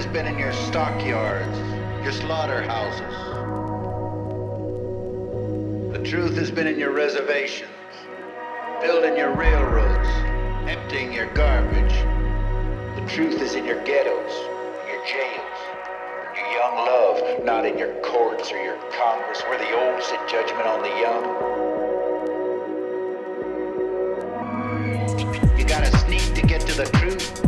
has been in your stockyards, your slaughterhouses. The truth has been in your reservations, building your railroads, emptying your garbage. The truth is in your ghettos, in your jails, in your young love, not in your courts or your Congress where the old sit judgment on the young. You gotta sneak to get to the truth.